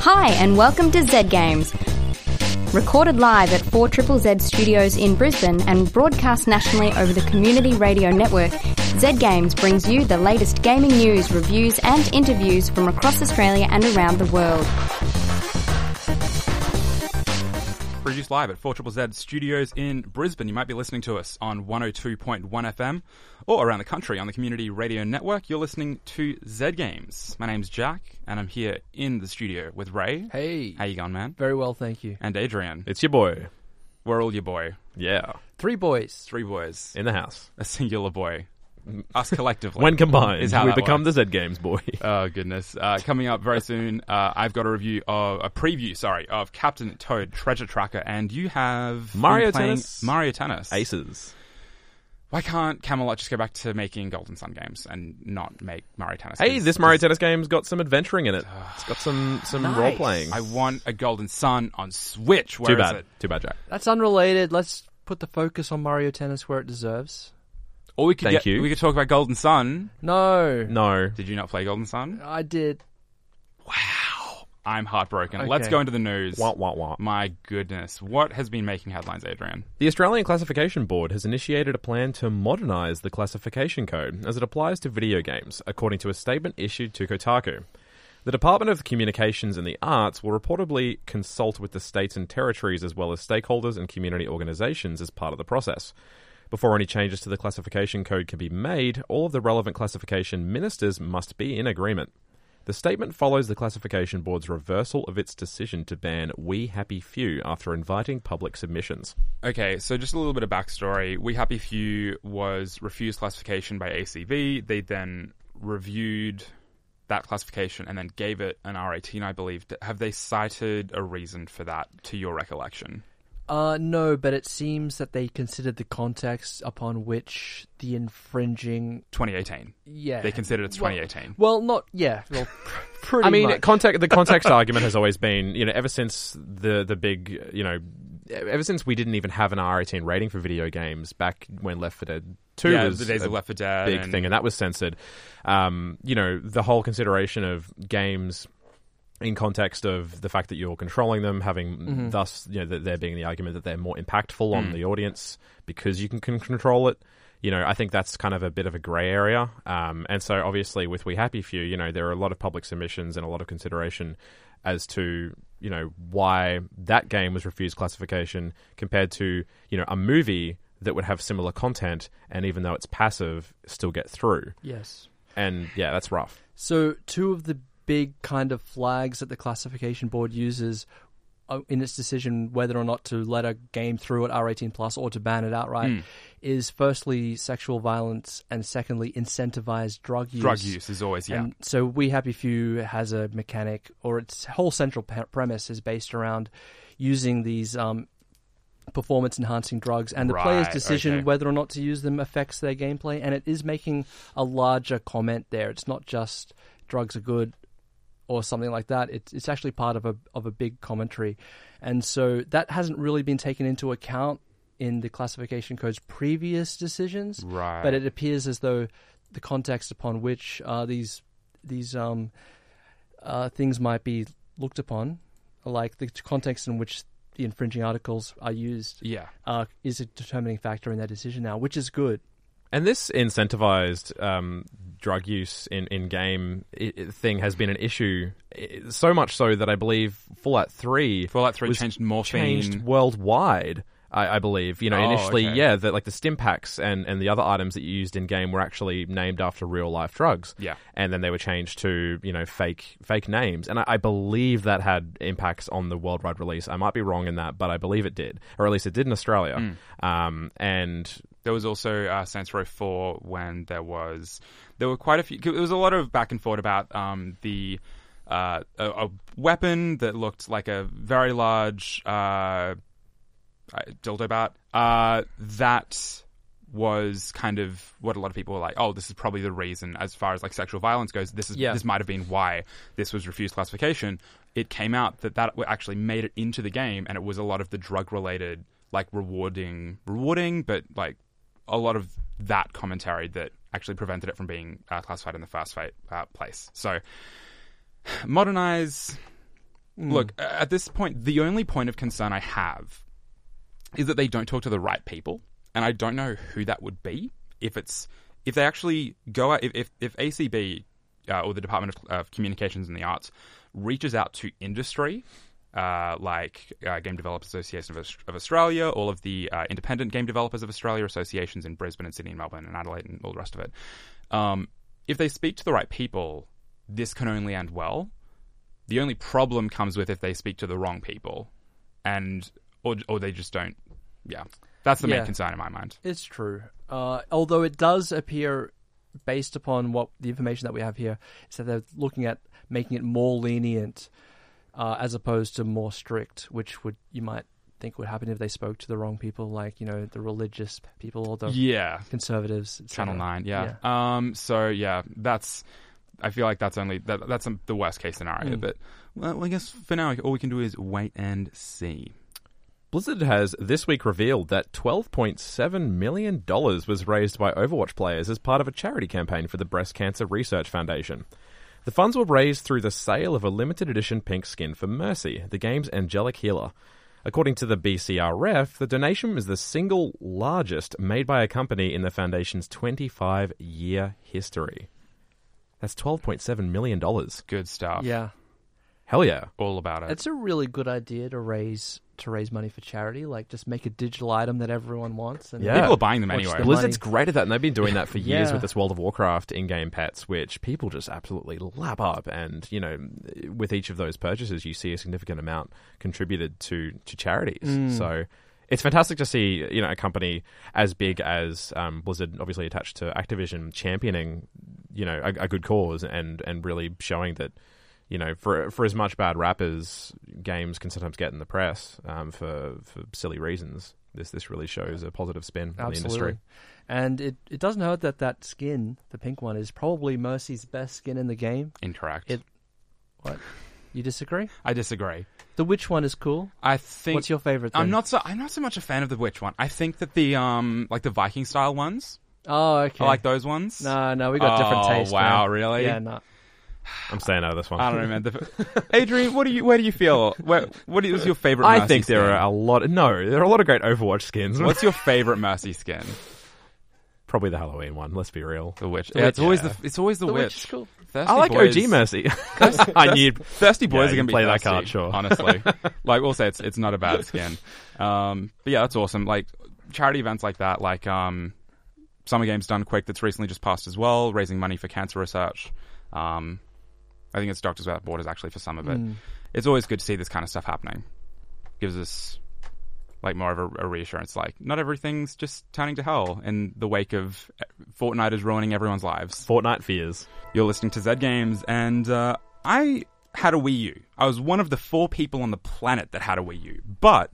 Hi, and welcome to Zed Games. Recorded live at 4 Triple Z Studios in Brisbane and broadcast nationally over the Community Radio Network, Zed Games brings you the latest gaming news, reviews, and interviews from across Australia and around the world. Produced live at 4 Triple Z Studios in Brisbane. You might be listening to us on 102.1 FM or around the country on the Community Radio Network. You're listening to Zed Games. My name's Jack, and I'm here in the studio with Ray. Hey. How you going, man? Very well, thank you. And Adrian. It's your boy. We're all your boy. Yeah. Three boys. Three boys. In the house. A singular boy. Us collectively. When combined, is how we become works. the Zed Games boy. Oh goodness! Uh, coming up very soon, uh, I've got a review of a preview, sorry, of Captain Toad Treasure Tracker, and you have Mario playing Tennis? Mario Tennis. Aces. Why can't Camelot just go back to making Golden Sun games and not make Mario Tennis? Hey, 'Cause- this Mario Tennis game's got some adventuring in it. It's got some some Nice. role playing. I want a Golden Sun on Switch. Where Too is bad. it? Too bad, Jack. That's unrelated. Let's put the focus on Mario Tennis where it deserves. Or we could Thank get, you. we could talk about Golden Sun. No. No. Did you not play Golden Sun? I did. Wow. I'm heartbroken. Let's go into the news. Wah, wah, wah. My goodness, what has been making headlines, Adrian? The Australian Classification Board has initiated a plan to modernise the classification code as it applies to video games, according to a statement issued to Kotaku. The Department of Communications and the Arts will reportedly consult with the states and territories as well as stakeholders and community organisations as part of the process. Before any changes to the classification code can be made, all of the relevant classification ministers must be in agreement. The statement follows the Classification Board's reversal of its decision to ban We Happy Few after inviting public submissions. Okay, so just a little bit of backstory. We Happy Few was refused classification by ACB. They then reviewed that classification and then gave it an R18, I believe. Have they cited a reason for that, to your recollection? Uh, no, but it seems that they considered the context upon which the infringing. 2018. Yeah. They considered it's Well- 2018. Well, not. Yeah. Well, pretty I mean, much. context. The context argument has always been, you know, ever since the the big, you know, ever since we didn't even have an R18 rating for video games back when Left 4 Dead 2 yeah, was the days a of Left 4 Dead. big and- thing, and that was censored. Um, you know, the whole consideration of games in context of the fact that you're controlling them, having Mm-hmm. thus, you know, that there being the argument that they're more impactful on Mm. the audience because you can, can control it. You know, I think that's kind of a bit of a grey area. Um, and so, obviously, with We Happy Few, you know, there are a lot of public submissions and a lot of consideration as to you know why that game was refused classification compared to you know a movie that would have similar content and even though it's passive still get through yes. and yeah that's rough So, two of the big kind of flags that the classification board uses uh, in its decision whether or not to let a game through at R18 plus or to ban it outright Mm. is firstly sexual violence and secondly incentivized drug use. Drug use is always, yeah. And so, We Happy Few has a mechanic, or its whole central premise is based around using these um, performance enhancing drugs, and the player's decision okay. whether or not to use them affects their gameplay. And it is making a larger comment there. It's not just drugs are good or something like that. It's it's actually part of a of a big commentary, and so that hasn't really been taken into account in the classification code's previous decisions right. but it appears as though the context upon which uh, these these um, uh, things might be looked upon, like the context in which the infringing articles are used, yeah. uh, is a determining factor in their decision now, which is good. And this incentivized um, drug use in, in game thing has been an issue so much so that I believe Fallout 3 Fallout 3 was changed morphine. changed worldwide. I, I believe you know Oh, initially, okay. yeah, that like the stim packs and, and the other items that you used in game were actually named after real life drugs. Yeah. and then they were changed to you know fake fake names, and I, I believe that had impacts on the worldwide release. I might be wrong in that, but I believe it did, or at least it did in Australia. Hmm. Um, and There was also uh, Saints Row 4 when there was there were quite a few. There was a lot of back and forth about um, the uh, a, a weapon that looked like a very large uh, uh, dildo bat. Uh, that was kind of what a lot of people were like. Oh, this is probably the reason, as far as like sexual violence goes. This is Yeah. this might have been why this was refused classification. It came out that that actually made it into the game, and it was a lot of the drug related, like rewarding, rewarding, but like a lot of that commentary that actually prevented it from being uh, classified in the first fa- uh, place. So, modernize. look at this point, the only point of concern I have is that they don't talk to the right people, and I don't know who that would be. If it's if they actually go out, if if, if ACB uh, or the Department of, of Communications and the Arts reaches out to industry. Uh, like uh, Game Developers Association of, of Australia, all of the uh, independent game developers of Australia associations in Brisbane and Sydney and Melbourne and Adelaide and all the rest of it. Um, if they speak to the right people, this can only end well. The only problem comes with if they speak to the wrong people, and or or they just don't. Yeah, that's the main concern in my mind. It's true. Uh, although it does appear, based upon what the information that we have here, is that they're looking at making it more lenient uh, as opposed to more strict, which would you might think would happen if they spoke to the wrong people, like you know the religious people or the Yeah, conservatives. Channel. Nine. Yeah. Um. So yeah, that's. I feel like that's only that, that's um, the worst case scenario. Mm. But well, I guess for now, all we can do is wait and see. Blizzard has this week revealed that $12.7 million was raised by Overwatch players as part of a charity campaign for the Breast Cancer Research Foundation. The funds were raised through the sale of a limited edition pink skin for Mercy, the game's angelic healer. According to the BCRF, the donation is the single largest made by a company in the Foundation's 25 year history. That's $12.7 million. Good stuff. Yeah, Hell yeah. All about it. it's a really good idea to raise to raise money for charity. Like just make a digital item that everyone wants. And Yeah. People are buying them anyway. the Blizzard's money. great at that, and they've been doing that for years Yeah. with this World of Warcraft in-game pets, which people just absolutely lap up. And you know, with each of those purchases, you see a significant amount contributed to to charities. Mm. So it's fantastic to see you know a company as big as um, Blizzard, obviously attached to Activision, championing you know a, a good cause and and really showing that. You know, for for as much bad rap as games can sometimes get in the press um, for for silly reasons, this this really shows a positive spin on the industry. And it, it doesn't hurt that that skin, the pink one, is probably Mercy's best skin in the game. Incorrect. It- What? You disagree? I disagree. The witch one is cool. I think What's your favorite? Then? I'm not so I'm not so much a fan of the witch one. I think that the um like the Viking style ones. Oh, okay. I like those ones. No, no, we got different tastes. Oh, wow, man. really? Yeah, no. I'm staying out of this one. I don't know, man. The, Adrian, what do you where do you feel? Where, what is your favorite? I think there skin? are a lot. no, there are a lot of great Overwatch skins. What's your favorite Mercy skin? Probably the Halloween one. Let's be real. The witch. The yeah, it's witch, always yeah. the it's always the, The witch. witch cool. Thirsty I like boys, OG Mercy. I knew. Thirsty boys Yeah, are gonna be play that card, sure. Honestly, like we'll say, it's it's not a bad skin. Um, but yeah, that's awesome. Like charity events like that, like um, Summer Games Done Quick, that's recently just passed as well, raising money for cancer research. Um, I think it's Doctors Without Borders actually for some of it. Mm. It's always good to see this kind of stuff happening. Gives us like more of a, a reassurance. Like not everything's just turning to hell in the wake of uh, Fortnite is ruining everyone's lives. Fortnite fears. You're listening to Zed Games, and uh, I had a Wii U. I was one of the four people on the planet that had a Wii U, but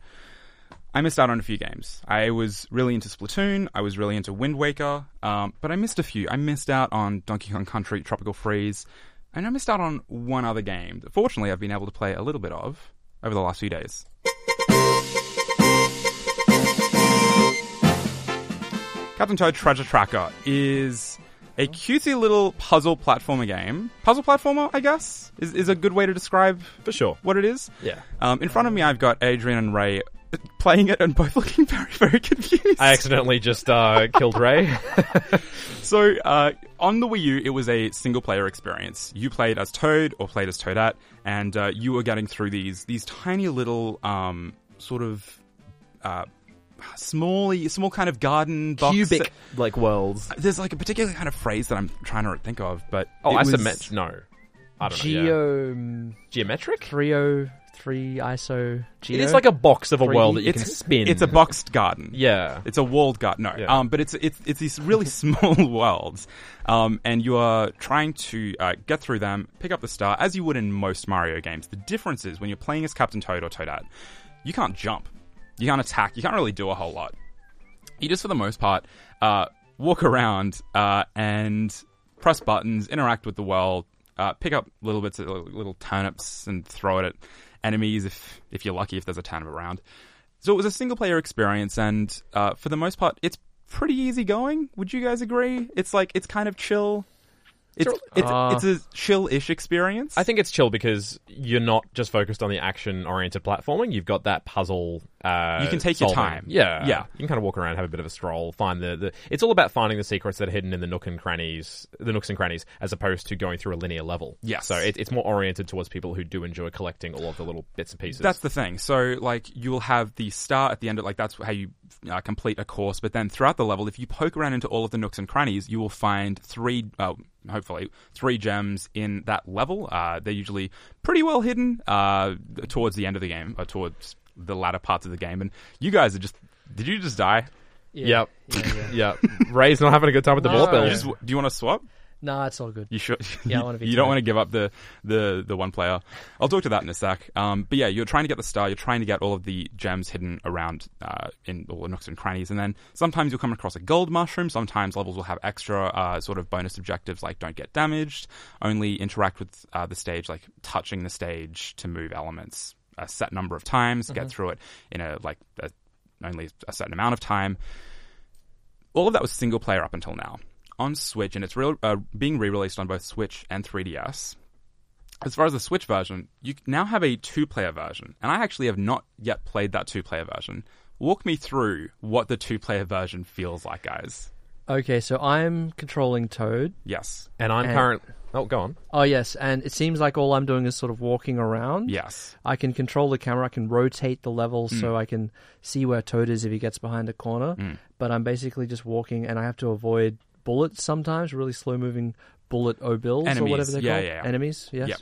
I missed out on a few games. I was really into Splatoon. I was really into Wind Waker, um, but I missed a few. I missed out on Donkey Kong Country, Tropical Freeze, and I missed out on one other game that fortunately I've been able to play a little bit of over the last few days. Captain Toad Treasure Tracker is a cutesy little puzzle platformer game. Puzzle platformer, I guess, is, is a good way to describe For sure. what it is. Yeah. Um, in front of me, I've got Adrian and Ray playing it and both looking very, very confused. I accidentally just uh, killed Ray. So, uh, on the Wii U, it was a single player experience. You played as Toad or played as Toadette, and uh, you were getting through these these tiny little um, sort of uh, small, small kind of garden box. Cubic like worlds. There's like a particular kind of phrase that I'm trying to think of, but Oh, it was- isometric. No, I don't know. Geo mm, Geometric. 303 ISO Geo. It is like a box of a Three- world that you It's can spin. It's a boxed garden. Yeah. It's a walled garden. No, Yeah. um, but it's it's it's these really small worlds, um, and you are trying to uh, get through them, pick up the star as you would in most Mario games. The difference is when you're playing as Captain Toad or Toadette, you can't jump, you can't attack, you can't really do a whole lot. You just, for the most part, uh, walk around uh, and press buttons, interact with the world, uh, pick up little bits of little turnips and throw it at enemies if if you're lucky if there's a turnip around. So it was a single player experience, and uh, for the most part, it's pretty easy going. Would you guys agree? It's like it's kind of chill. It's it's, Uh, it's a chill-ish experience. I think it's chill because you're not just focused on the action-oriented platforming. You've got that puzzle. Uh, You can take your time. Yeah, Yeah. You can kind of walk around, have a bit of a stroll, find the, the. It's all about finding the secrets that are hidden in the nook and crannies, the nooks and crannies, as opposed to going through a linear level. Yes. So it, it's more oriented towards people who do enjoy collecting all of the little bits and pieces. That's the thing. So, like, you will have the start at the end of like that's how you uh, complete a course. But then throughout the level, if you poke around into all of the nooks and crannies, you will find three, uh, hopefully, three gems in that level. Uh, they're usually pretty well hidden uh, towards the end of the game, or towards the latter parts of the game. And you guys are just. Did you just die? Yep. Yeah, yeah. yeah. Ray's not having a good time with the No. bullet You bills. do you want to swap? Nah, it's all good. You should. Yeah, I wanna be you don't want to give up the, the, the one player. I'll talk to that in a sec. Um, but yeah, you're trying to get the star. You're trying to get all of the gems hidden around uh, in all the nooks and crannies, and then sometimes you'll come across a gold mushroom. Sometimes levels will have extra uh, sort of bonus objectives like don't get damaged, only interact with uh, the stage, like touching the stage to move elements a set number of times, get through it in a like a, only a certain amount of time all of that was single player up until now. On Switch, and it's real, uh, being re released on both Switch and 3DS. As far as the Switch version, you now have a two player version, and I actually have not yet played that two player version. Walk me through what the two player version feels like, guys. Okay, so I'm controlling Toad. Yes. And I'm And- current. Oh, go on. Oh yes, and it seems like all I'm doing is sort of walking around. Yes. I can control the camera. I can rotate the level Hmm. so I can see where Toad is if he gets behind a corner. But I'm basically just walking, and I have to avoid bullets sometimes. Really slow moving bullet bills or whatever they're Yeah, called. yeah, yeah. Enemies. Yes. Yep.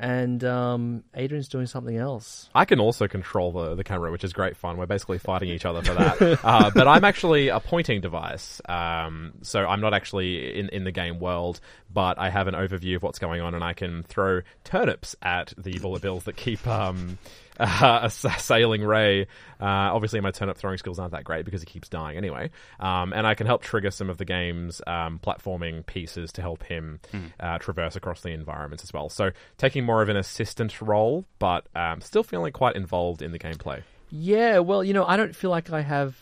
And um, Adrian's doing something else. I can also control the, the camera, which is great fun. We're basically fighting each other for that. uh, but I'm actually a pointing device. Um, so I'm not actually in, in the game world, but I have an overview of what's going on and I can throw turnips at the bullet bills that keep um, uh, assailing Ray. Uh, obviously, my turnip throwing skills aren't that great because he keeps dying anyway. Um, and I can help trigger some of the game's um, platforming pieces to help him uh, traverse across the environments as well. So taking more of an assistant role, but um, still feeling quite involved in the gameplay. Yeah. Well, you know, I don't feel like I have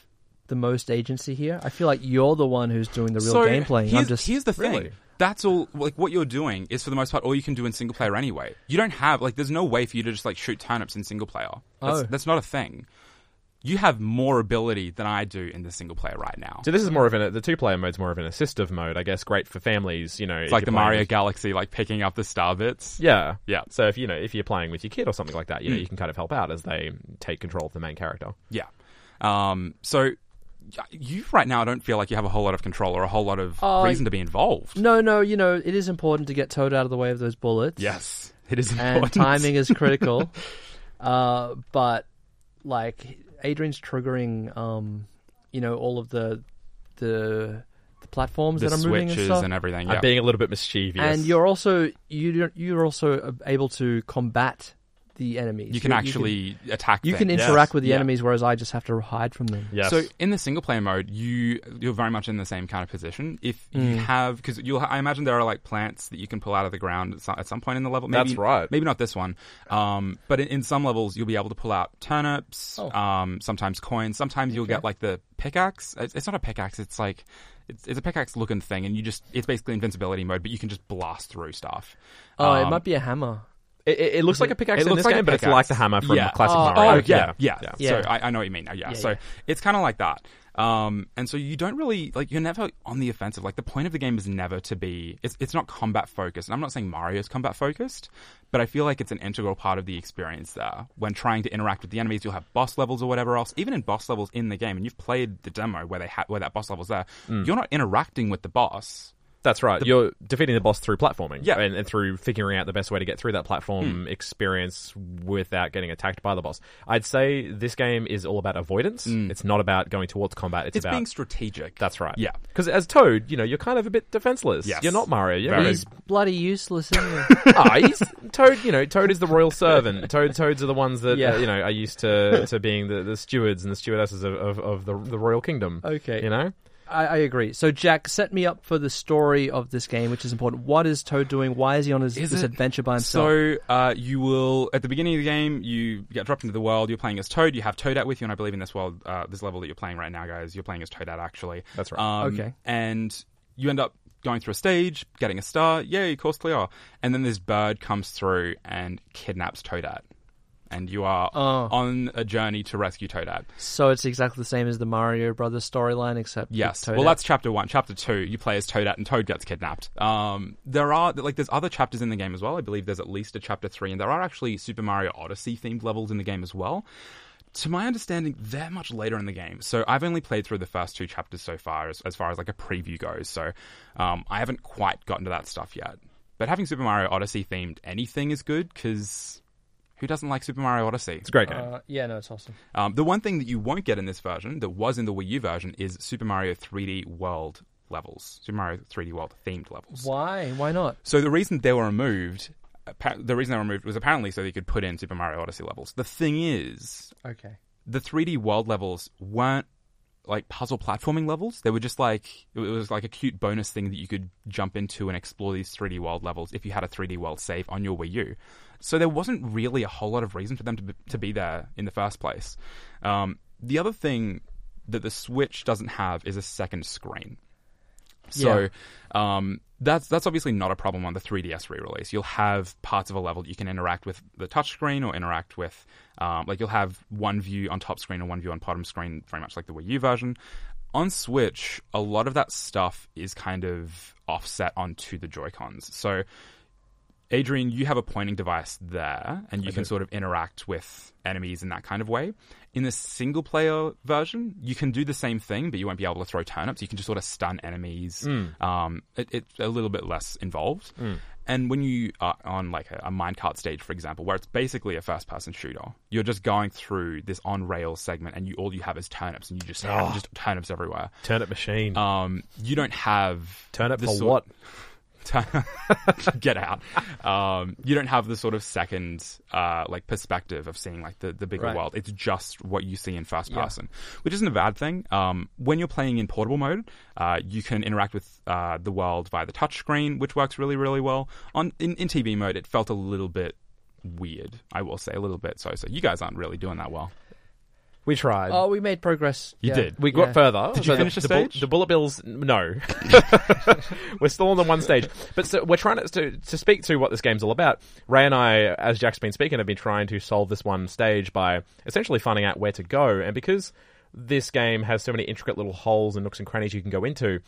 the most agency here. I feel like you're the one who's doing the real so gameplaying. I'm Here's, just here's the thing. Really? That's all. Like what you're doing is for the most part all you can do in single player anyway. You don't have like there's no way for you to just like shoot turnips in single player. That's, Oh. that's not a thing. You have more ability than I do in the single player right now. So this is more of an the two player mode's more of an assistive mode, I guess. Great for families, you know. It's like the Mario Galaxy, like picking up the star bits. Yeah, Yeah. So if you know if you're playing with your kid or something like that, you Hmm. know you can kind of help out as they take control of the main character. Yeah. Um, so you right now I don't feel like you have a whole lot of control or a whole lot of Uh, reason to be involved. no, no. You know, it is important to get Toad out of the way of those bullets. Yes, it is and timing is critical. uh, but like Adrian's triggering, um, you know, all of the the the platforms the that are moving and stuff. and everything. Yeah. I'm being a little bit mischievous. and you're also you you're also able to combat the enemies. you can actually attack. you can things. interact with the Yeah. enemies, whereas I just have to hide from them. yes. So in the single player mode, you you're very much in the same kind of position. If Mm. you have, because you'll, I imagine there are like plants that you can pull out of the ground at some, at some point in the level. Maybe, That's right. Maybe not this one, um, but in, in some levels you'll be able to pull out turnips. Oh. Um, sometimes coins. Sometimes you'll get like the pickaxe. It's, it's not a pickaxe. It's like it's, it's a pickaxe looking thing, and you just it's basically invincibility mode, but you can just blast through stuff. Oh, it Um, might be a hammer. It, it- it looks like a pickaxe It in looks this like a game, but it's like the hammer from Yeah. classic Oh, Mario. Oh yeah, yeah. Yeah. So I, I know what you mean. now, Yeah. Yeah, so yeah. it's kind of like that. Um, and so you don't really like you're never on the offensive. Like the point of the game is never to be. It's it's not combat focused. And I'm not saying Mario's combat focused, but I feel like it's an integral part of the experience there. When trying to interact with the enemies, you'll have boss levels or whatever else. Even in boss levels in the game, and you've played the demo where they ha- where that boss level's there, Mm. you're not interacting with the boss. That's right. You're defeating the boss through platforming, Yeah. and, and through figuring out the best way to get through that platform experience without getting attacked by the boss. I'd say this game is all about avoidance. It's not about going towards combat. It's, It's about being strategic. that's right. Yeah. because as Toad, you know, you're kind of a bit defenseless. Yes. You're not Mario. You're Very. He's bloody useless, isn't he? ah, he's Toad. You know, Toad is the royal servant. Toad, Toads are the ones that Yeah. uh, you know are used to, to being the, the stewards and the stewardesses of, of, of the the royal kingdom. Okay. you know. I, I agree. So, Jack, set me up for the story of this game, which is important. What is Toad doing? Why is he on his, Is this it- adventure by himself? So uh, you will at the beginning of the game, you get dropped into the world. You're playing as Toad. You have Toadette with you, and I believe in this world, uh, this level that you're playing right now, guys, you're playing as Toadette actually. That's right. Um, Okay. And you end up going through a stage, getting a star, yay, course clear. And then this bird comes through and kidnaps Toadette. And you are Oh. on a journey to rescue Toadette. So it's exactly the same as the Mario Brothers storyline, except Yes. Well, that's chapter one. Chapter two, you play as Toadette and Toad gets kidnapped. Um, there are like there's other chapters in the game as well. I believe there's at least a chapter three, and there are actually Super Mario Odyssey themed levels in the game as well. To my understanding, they're much later in the game. So I've only played through the first two chapters so far, as, as far as like a preview goes. So um, I haven't quite gotten to that stuff yet. But having Super Mario Odyssey themed anything is good because who doesn't like Super Mario Odyssey? It's a great game. Uh, yeah, no, it's awesome. Um, the one thing that you won't get in this version that was in the Wii U version is Super Mario 3D World levels, Super Mario 3D World themed levels. Why? Why not? So the reason they were removed, the reason they were removed was apparently so they could put in Super Mario Odyssey levels. The thing is, Okay. the 3D World levels weren't like puzzle platforming levels. They were just like it was like a cute bonus thing that you could jump into and explore these 3D World levels if you had a 3D World save on your Wii U. So there wasn't really a whole lot of reason for them to be, to be there in the first place. Um, the other thing that the Switch doesn't have is a second screen. So um, that's that's obviously not a problem on the 3DS re-release. You'll have parts of a level you can interact with the touchscreen or interact with, um, like you'll have one view on top screen or one view on bottom screen, very much like the Wii U version. On Switch, a lot of that stuff is kind of offset onto the Joy Cons. So Adrian, you have a pointing device there, and you can sort of interact with enemies in that kind of way. In the single player version, you can do the same thing, but you won't be able to throw turnips. You can just sort of stun enemies. Mm. Um, it, it's a little bit less involved. And when you are on like a, a minecart stage, for example, where it's basically a first person shooter, you're just going through this on-rail segment, and you all you have is turnips, and you just have Oh. just turnips everywhere. Turnip machine. Um, you don't have Turnip for sort- what? get out. Um, you don't have the sort of second uh, like perspective of seeing like the, the bigger Right. world. It's just what you see in first Yeah. person, which isn't a bad thing. Um, when you're playing in portable mode, uh, you can interact with uh, the world via the touch screen, which works really really well. On in, in TV mode, it felt a little bit weird. I will say a little bit. So so you guys aren't really doing that well. We tried. Oh, we made progress. You Yeah. did. We got Yeah. further. Did you finish the, the the, bull- stage? the bullet bills? No, we're still on the one stage. But so we're trying to, to to speak to what this game's all about. Ray and I, as Jack's been speaking, have been trying to solve this one stage by essentially finding out where to go. And because this game has so many intricate little holes and nooks and crannies you can go into,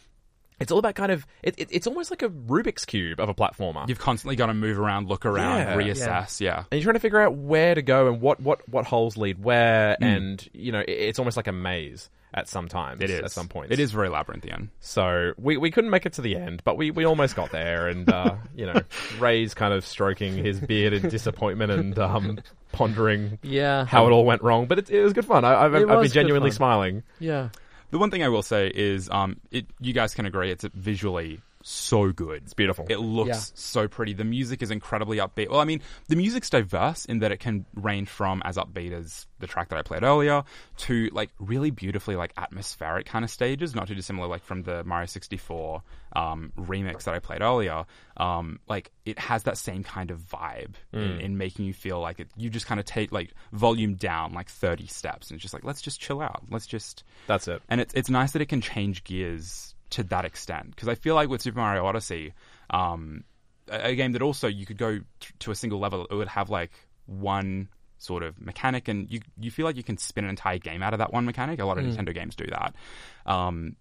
it's all about kind of it, it, it's almost like a Rubik's cube of a platformer. You've constantly got to move around, look around, Yeah. reassess. Yeah. and you're trying to figure out where to go and what, what, what holes lead where, Hmm. and you know it, it's almost like a maze at some times. It is at some points. It is very labyrinthian. So we, we couldn't make it to the end, but we, we almost got there. And uh, you know, Ray's kind of stroking his beard in disappointment and um, pondering Yeah. how it all went wrong. But it, it was good fun. I, I've, It I've been was good genuinely fun. smiling. Yeah. The one thing I will say is, um, it you guys can agree it's visually so good. It's beautiful. It looks Yeah. so pretty. The music is incredibly upbeat. Well, I mean, the music's diverse in that it can range from as upbeat as the track that I played earlier to like really beautifully like atmospheric kind of stages, not too dissimilar like from the Mario 64 um, remix that I played earlier. Um, like it has that same kind of vibe in, in making you feel like it. You just kind of take like volume down like 30 steps and it's just like let's just chill out. Let's just That's it. and it's it's nice that it can change gears to that extent because I feel like with Super Mario Odyssey, um, a, a game that also you could go t- to a single level, it would have like one sort of mechanic, and you you feel like you can spin an entire game out of that one mechanic. A lot of Nintendo games do that. Um,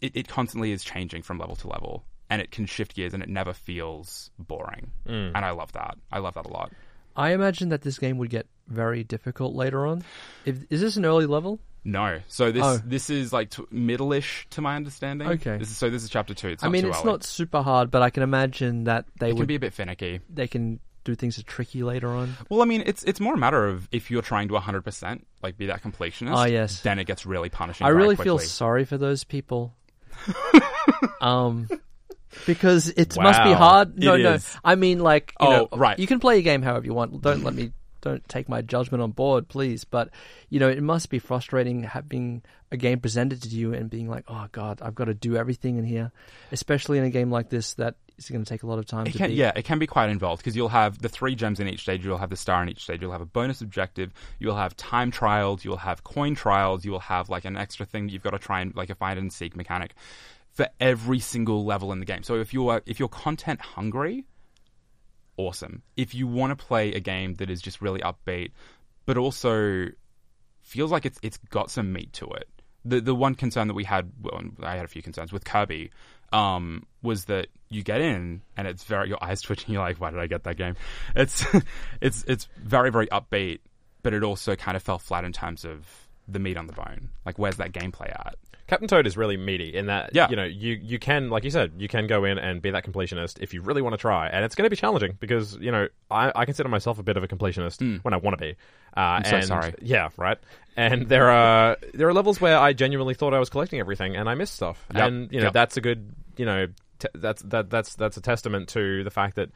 it, it constantly is changing from level to level, and it can shift gears, and it never feels boring. And I love that. I love that a lot. I imagine that this game would get very difficult later on. If, is this an early level? No, so this Oh. this is like t- middle-ish to my understanding. Okay. This is, so this is chapter two. It's I not mean, too it's early. not super hard, but I can imagine that they It can would be a bit finicky. they can do things that are tricky later on. Well, I mean, it's it's more a matter of if you're trying to 100% like be that completionist. Ah, yes. Then it gets really punishing. I very really feel quickly. sorry for those people. um, because it must be Wow. hard. No, It no. is. I mean, like, you Oh, know, right. You can play a game however you want. Don't let me. Don't take my judgment on board, please. But you know, it must be frustrating having a game presented to you and being like, "Oh God, I've got to do everything in here," especially in a game like this that is going to take a lot of time It can, yeah, it can be quite involved because you'll have the three gems in each stage. You'll have the star in each stage. You'll have a bonus objective. You'll have time trials. You'll have coin trials. You'll have like an extra thing that you've got to try and like a find and seek mechanic. for every single level in the game. So if you're if you're content hungry, awesome. If you want to play a game that is just really upbeat, but also feels like it's it's got some meat to it. The the one concern that we had, well, I had a few concerns with Kirby, um, was that you get in and it's very your eyes twitching. You're like, why did I get that game? It's it's it's very very upbeat, but it also kind of fell flat in terms of the meat on the bone. Like, where's that gameplay at? Captain Toad is really meaty in that, Yeah. you know, you, you can, like you said, you can go in and be that completionist if you really want to try. And it's going to be challenging because, you know, I, I consider myself a bit of a completionist when I want to be. Uh, I'm so sorry. Yeah, right. And there are there are levels where I genuinely thought I was collecting everything and I missed stuff. Yep. And, you know, Yep. that's a good, you know, t- that's that that's that's a testament to the fact that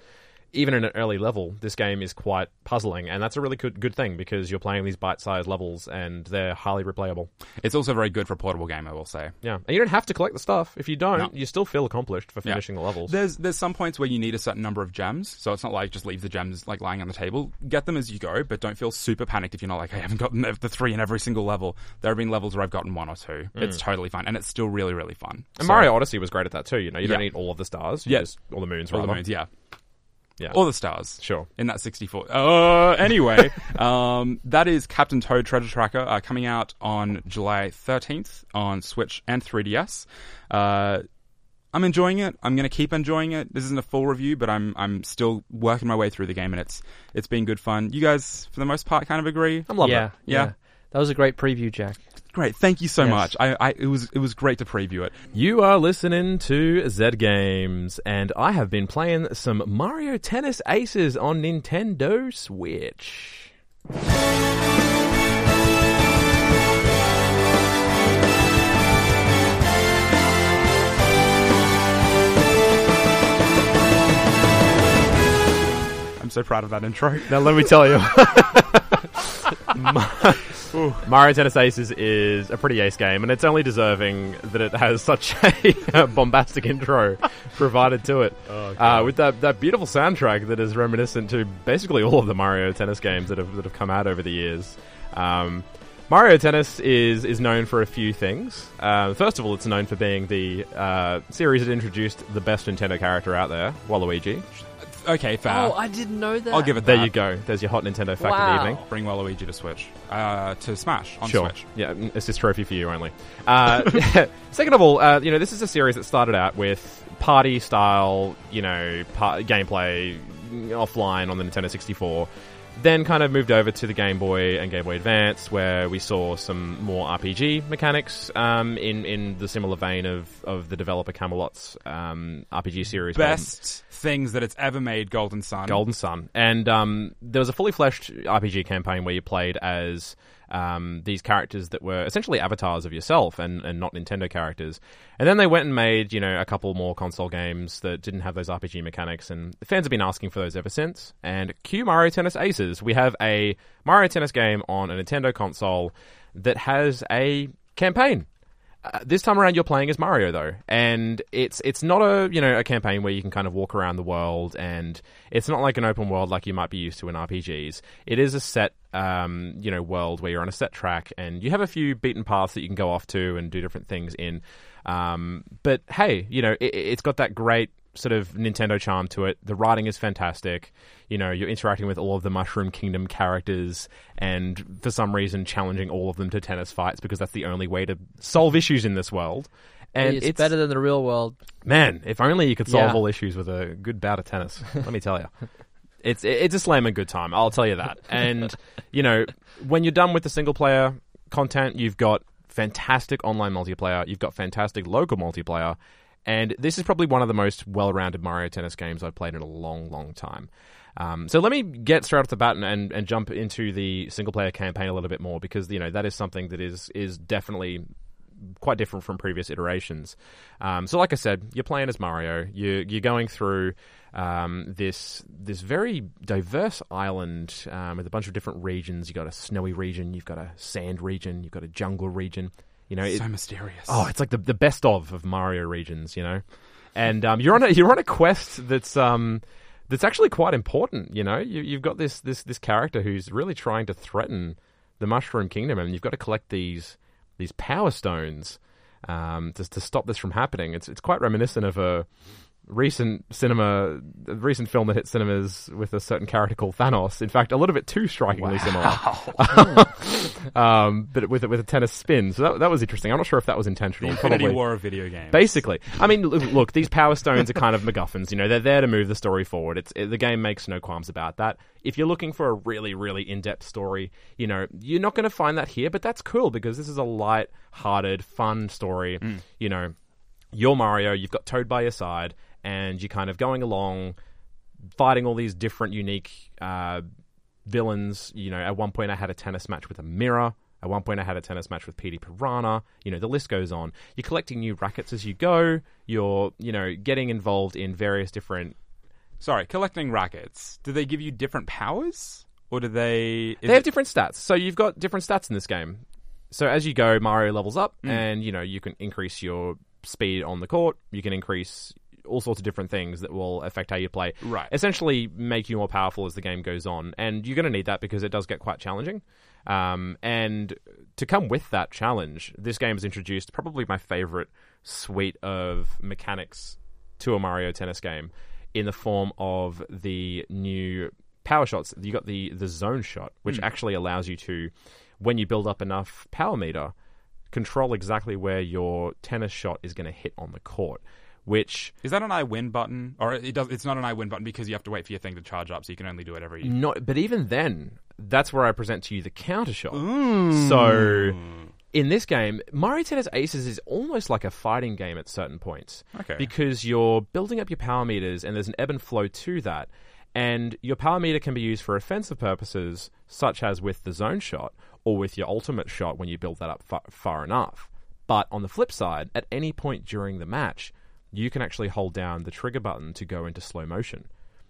even in an early level, this game is quite puzzling, and that's a really good good thing because you're playing these bite-sized levels and they're highly replayable. It's also very good for a portable game, I will say. Yeah, and you don't have to collect the stuff. If you don't, No. you still feel accomplished for Yeah. finishing the levels. There's there's some points where you need a certain number of gems, so it's not like just leave the gems like lying on the table. Get them as you go, but don't feel super panicked if you're not like I haven't gotten the three in every single level. There have been levels where I've gotten one or two. It's totally fine, and it's still really really fun. Mm. and So- Mario Odyssey was great at that too. You know, you don't need all of the stars. You Yeah. all the moons, all rather. the moons, yeah, Yeah. all the stars. Sure. in that 64. Uh, anyway, um, that is Captain Toad Treasure Tracker uh, coming out on July 13th on Switch and 3DS. Uh, I'm enjoying it. I'm going to keep enjoying it. This isn't a full review, but I'm I'm still working my way through the game, and it's it's been good fun. You guys, for the most part, kind of agree. I'm loving yeah, it. Yeah. That was a great preview, Jack. Great, thank you so Yes. much. I, I it was it was great to preview it. You are listening to Zed Games, and I have been playing some Mario Tennis Aces on Nintendo Switch. I'm so proud of that intro. Now, let me tell you. Mario Tennis Aces is a pretty ace game, and it's only deserving that it has such a bombastic intro provided to it. uh, with that, that beautiful soundtrack that is reminiscent to basically all of the Mario Tennis games that have, that have come out over the years. Um, Mario Tennis is, is known for a few things. Uh, first of all, it's known for being the uh, series that introduced the best Nintendo character out there, Waluigi. Okay, fair. Oh, I didn't know that. I'll give it There that. you go. There's your hot Nintendo fact of the evening. Bring Waluigi to Switch, uh, to Smash on sure. Switch. Yeah, mm, assist trophy for you only. Uh, second of all, uh, you know, this is a series that started out with party style, you know, par- gameplay offline on the Nintendo 64. Then kind of moved over to the Game Boy and Game Boy Advance, where we saw some more RPG mechanics um, in in the similar vein of, of the developer Camelot's um, RPG series. Best things that it's ever made, Golden Sun. Golden Sun. And um, there was a fully fleshed RPG campaign where you played as um, these characters that were essentially avatars of yourself and, and not Nintendo characters. And then they went and made, you know, a couple more console games that didn't have those RPG mechanics, and the fans have been asking for those ever since. And cue Mario Tennis Aces. We have a Mario Tennis game on a Nintendo console that has a campaign. Uh, this time around, you're playing as Mario, though, and it's it's not a you know a campaign where you can kind of walk around the world, and it's not like an open world like you might be used to in RPGs. It is a set um, you know world where you're on a set track, and you have a few beaten paths that you can go off to and do different things in. Um, but hey, you know it, it's got that great sort of Nintendo charm to it. The writing is fantastic. You know, you're interacting with all of the Mushroom Kingdom characters, and for some reason, challenging all of them to tennis fights because that's the only way to solve issues in this world. And it's, better than the real world. man, if only you could solve Yeah. all issues with a good bout of tennis. let me tell you. It's it's a slam and good time. I'll tell you that. And you know, when you're done with the single player content, you've got fantastic online multiplayer. You've got fantastic local multiplayer, and this is probably one of the most well-rounded Mario Tennis games I've played in a long, long time. Um, so let me get straight off the bat and, and, and jump into the single player campaign a little bit more because you know that is something that is is definitely quite different from previous iterations. Um, so, like I said, you're playing as Mario. You're you're going through um, this this very diverse island um, with a bunch of different regions. You've got a snowy region, you've got a sand region, you've got a jungle region. You know, it- so mysterious. oh, it's like the the best of of Mario regions. You know, and um, you're on a you're on a quest that's um that's actually quite important. You know, you, you've got this this this character who's really trying to threaten the Mushroom Kingdom, and you've got to collect these these Power Stones. um, to to stop this from happening. It's it's quite reminiscent of a recent cinema, recent film that hit cinemas with a certain character called Thanos. In fact, a little bit too strikingly similar. um, but with with a tennis spin. So that that was interesting. I'm not sure if that was intentional. Infinity Probably. War of video games. Basically, I mean, look, look, these power stones are kind of MacGuffins. You know, they're there to move the story forward. It's it, the game makes no qualms about that. If you're looking for a really, really in-depth story, you know, you're not going to find that here. But that's cool because this is a light-hearted, fun story. You know, you're Mario. You've got Toad by your side, and you're kind of going along, fighting all these different, unique uh, villains. You know, at one point I had a tennis match with a mirror. At one point I had a tennis match with Petey Piranha. You know, the list goes on. You're collecting new rackets as you go. You're, you know, getting involved in various different. Sorry, collecting rackets. Do they give you different powers, or do they? They have it- different stats. So you've got different stats in this game. So as you go, Mario levels up, and you know you can increase your speed on the court. You can increase all sorts of different things that will affect how you play. Right. Essentially, make you more powerful as the game goes on, and you're going to need that because it does get quite challenging. Um, and to come with that challenge, this game has introduced probably my favorite suite of mechanics to a Mario Tennis game in the form of the new power shots. You got the the zone shot, which actually allows you to, when you build up enough power meter, control exactly where your tennis shot is going to hit on the court. Which Is that an I win button, or it does? It's not an I win button because you have to wait for your thing to charge up, so you can only do it every. not, but even then, that's where I present to you the counter shot. Mm. So in this game, Mario Tennis Aces is almost like a fighting game at certain points. Okay. Because you're building up your power meters and there's an ebb and flow to that. And your power meter can be used for offensive purposes, such as with the zone shot or with your ultimate shot when you build that up fa- far enough. But on the flip side, at any point during the match, you can actually hold down the trigger button to go into slow motion.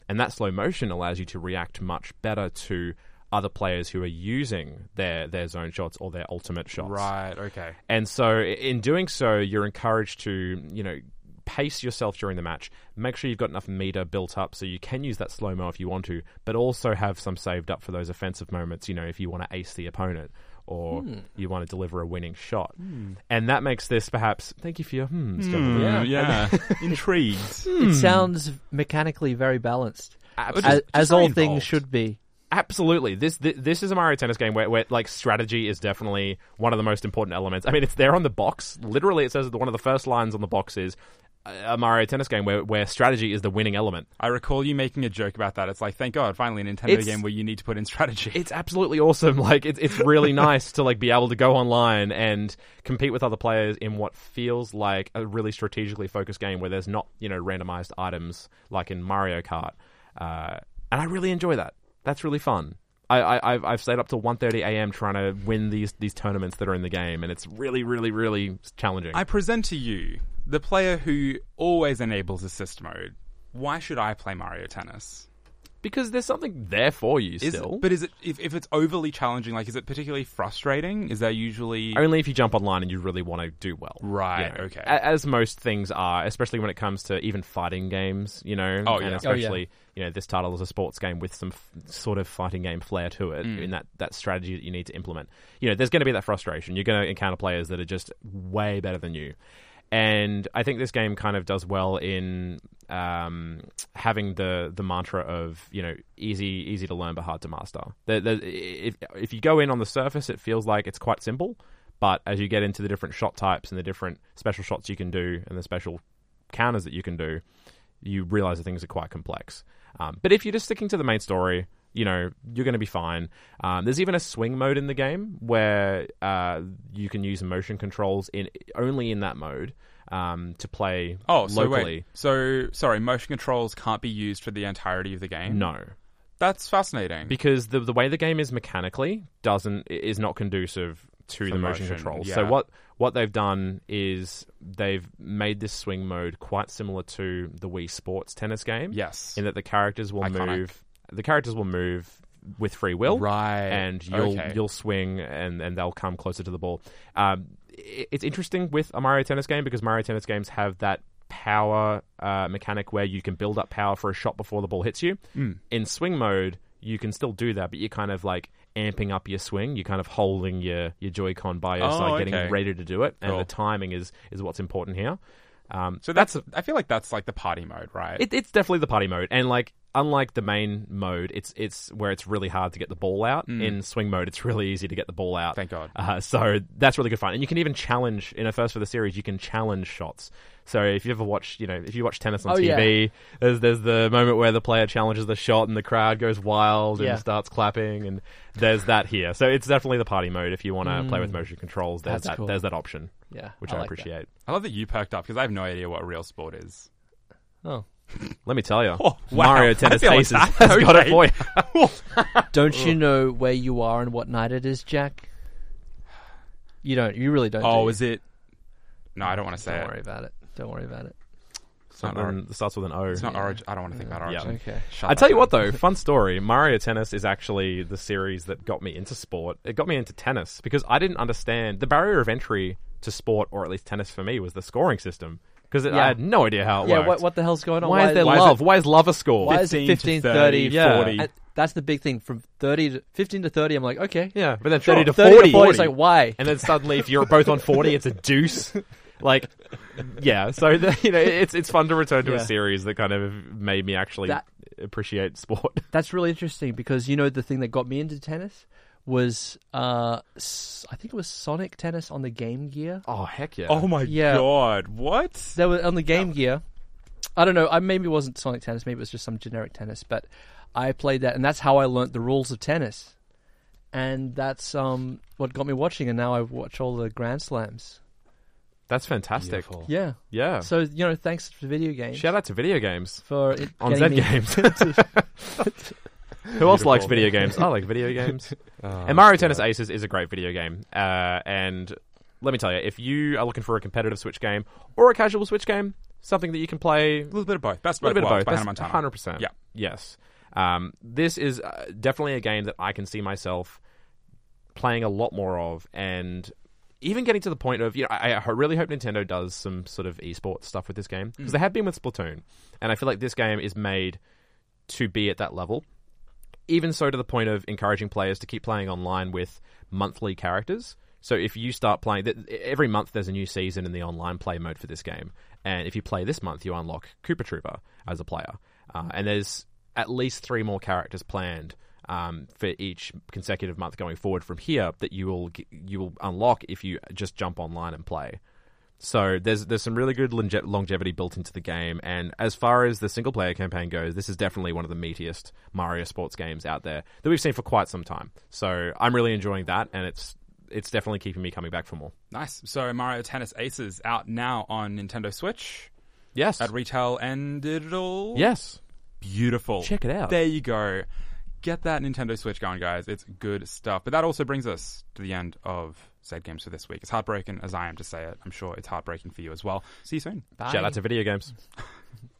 And that slow motion allows you to react much better to other players who are using their, their zone shots or their ultimate shots. Right. Okay. And so, in doing so, you're encouraged to, you know, pace yourself during the match. Make sure you've got enough meter built up so you can use that slow mo if you want to, but also have some saved up for those offensive moments. You know, if you want to ace the opponent or hmm. you want to deliver a winning shot, hmm. and that makes this perhaps. Thank you for your hmm. Stephen. Hmm. Yeah. Yeah. Intrigued. It sounds mechanically very balanced, Absolutely. as, just as very all things should be. Absolutely. This, this this is a Mario Tennis game where, where like strategy is definitely one of the most important elements. I mean, it's there on the box. Literally, it says that one of the first lines on the box is a Mario Tennis game where, where strategy is the winning element. I recall you making a joke about that. It's like, thank God, finally a Nintendo It's- game where you need to put in strategy. It's absolutely awesome. Like it's it's really nice to like be able to go online and compete with other players in what feels like a really strategically focused game where there's not you know randomized items like in Mario Kart. Uh, and I really enjoy that. That's really fun. I, I, I've, I've stayed up till 1.30 a.m. trying to win these, these tournaments that are in the game, and it's really, really, really challenging. I present to you the player who always enables assist mode. Why should I play Mario Tennis? because there's something there for you Is still. but is it if, if it's overly challenging? Like, is it particularly frustrating? Is that usually Only if you jump online and you really want to do well. Right, You know, okay. a- As most things are, especially when it comes to even fighting games, you know. Oh, yeah. And yeah. especially, you know, this title is a sports game with some f- sort of fighting game flair to it Mm. in that, that strategy that you need to implement. You know, there's going to be that frustration. You're going to encounter players that are just way better than you. And I think this game kind of does well in um, having the the mantra of you know easy easy to learn but hard to master. The, the, if if you go in on the surface, it feels like it's quite simple, but as you get into the different shot types and the different special shots you can do and the special counters that you can do, you realize that things are quite complex. Um, but if you're just sticking to the main story, you know you're going to be fine. Um, there's even a swing mode in the game where uh, you can use motion controls in only in that mode um, to play Oh, so locally. wait. So sorry, motion controls can't be used for the entirety of the game. No, that's fascinating. because the the way the game is mechanically doesn't is not conducive to For the motion, motion, controls. yeah. So what what they've done is they've made this swing mode quite similar to the Wii Sports tennis game. yes, in that the characters will Iconic. move. The characters will move with free will, right, and you'll okay. you'll swing and, and they'll come closer to the ball. Um, it's interesting with a Mario Tennis game because Mario Tennis games have that power uh, mechanic where you can build up power for a shot before the ball hits you. Mm. In swing mode, you can still do that, but you're kind of like amping up your swing. You're kind of holding your, your Joy-Con by your Oh, side, getting ready to do it, and Cool. the timing is is what's important here. Um, So that's, I feel like that's like the party mode, right? it, it's definitely the party mode, and like unlike the main mode, it's it's where it's really hard to get the ball out. In swing mode, it's really easy to get the ball out. Mm. Thank God. Uh, so that's really good fun, and you can even challenge in a first for the series. You can challenge shots. So if you ever watch, you know, if you watch tennis on Oh, TV, there's there's the moment where the player challenges the shot and the crowd goes wild Yeah. and starts clapping, and there's that here. So it's definitely the party mode. If you want to play with motion controls, there's Mm. That's that cool. there's that option, Yeah, which I I, like that. appreciate. I love that you perked up because I have no idea what real sport is. Oh, Let me tell you, Oh, wow. Mario Tennis feel like Aces that. has got it Okay. for you. don't you know where you are and what night it is, Jack? You don't. You really don't. Oh, you? is it? No, I don't want to say that Don't it. worry about it. Don't worry about it. not Something that starts with an O. It's not Origin. I don't want to think about Yeah. Origin. Okay. Shut I that tell you what, though, fun story. Mario Tennis is actually the series that got me into sport. It got me into tennis because I didn't understand the barrier of entry to sport, or at least tennis for me, was the scoring system. Because Yeah. I had no idea how it Yeah. worked. What, what the hell's going on? Why, is there why is love? it- why is love a score? Why is it 15 15, to 30, 30, Yeah. 40? And that's the big thing. From 30 to 15 to 30, I'm like, okay. yeah, but then Sure. 30 to 30 40. to 40 is like, why? and then suddenly, if you're both on 40, it's a deuce. Like, yeah. So, the, you know, it's it's fun to return to Yeah. a series that kind of made me actually That- appreciate sport. That's really interesting because you know the thing that got me into tennis was uh s- I think it was Sonic Tennis on the Game Gear. Oh, heck yeah. Oh my Yeah. god! What? There was on the Game Gear. I don't know. I maybe it wasn't Sonic Tennis. Maybe it was just some generic tennis. But I played that, and that's how I learnt the rules of tennis. And that's um what got me watching. And now I watch all the Grand Slams. That's fantastic. Beautiful. Yeah. Yeah. So you know, thanks for video games. Shout out to video games. for it on getting Z me- Games. Who else likes video games? I like video games. and Mario Tennis Aces is a great video game. Uh, and let me tell you, if you are looking for a competitive Switch game or a casual Switch game, something that you can play A little bit of both. Best a little bit of both. By Hannah Montana. hundred percent. Yeah. Yes. Um, this is uh, definitely a game that I can see myself playing a lot more of, and even getting to the point of you know, I, I really hope Nintendo does some sort of esports stuff with this game because they have been with Splatoon, and I feel like this game is made to be at that level. Even so, to the point of encouraging players to keep playing online with monthly characters. So if you start playing every month, there's a new season in the online play mode for this game, and if you play this month, you unlock Koopa Troopa as a player, uh, and there's at least three more characters planned um, for each consecutive month going forward from here that you will you will unlock if you just jump online and play. So there's there's some really good longe- longevity built into the game, and as far as the single player campaign goes, this is definitely one of the meatiest Mario sports games out there that we've seen for quite some time. So I'm really enjoying that, and it's it's definitely keeping me coming back for more. Nice. So Mario Tennis Aces out now on Nintendo Switch Yes, at retail and digital. yes, Beautiful. Check it out. There you go. Get that Nintendo Switch going, guys. It's good stuff. But that also brings us to the end of Zed Games for this week. It's heartbreaking as I am to say it. I'm sure it's heartbreaking for you as well. See you soon. Bye. Shout out to video games.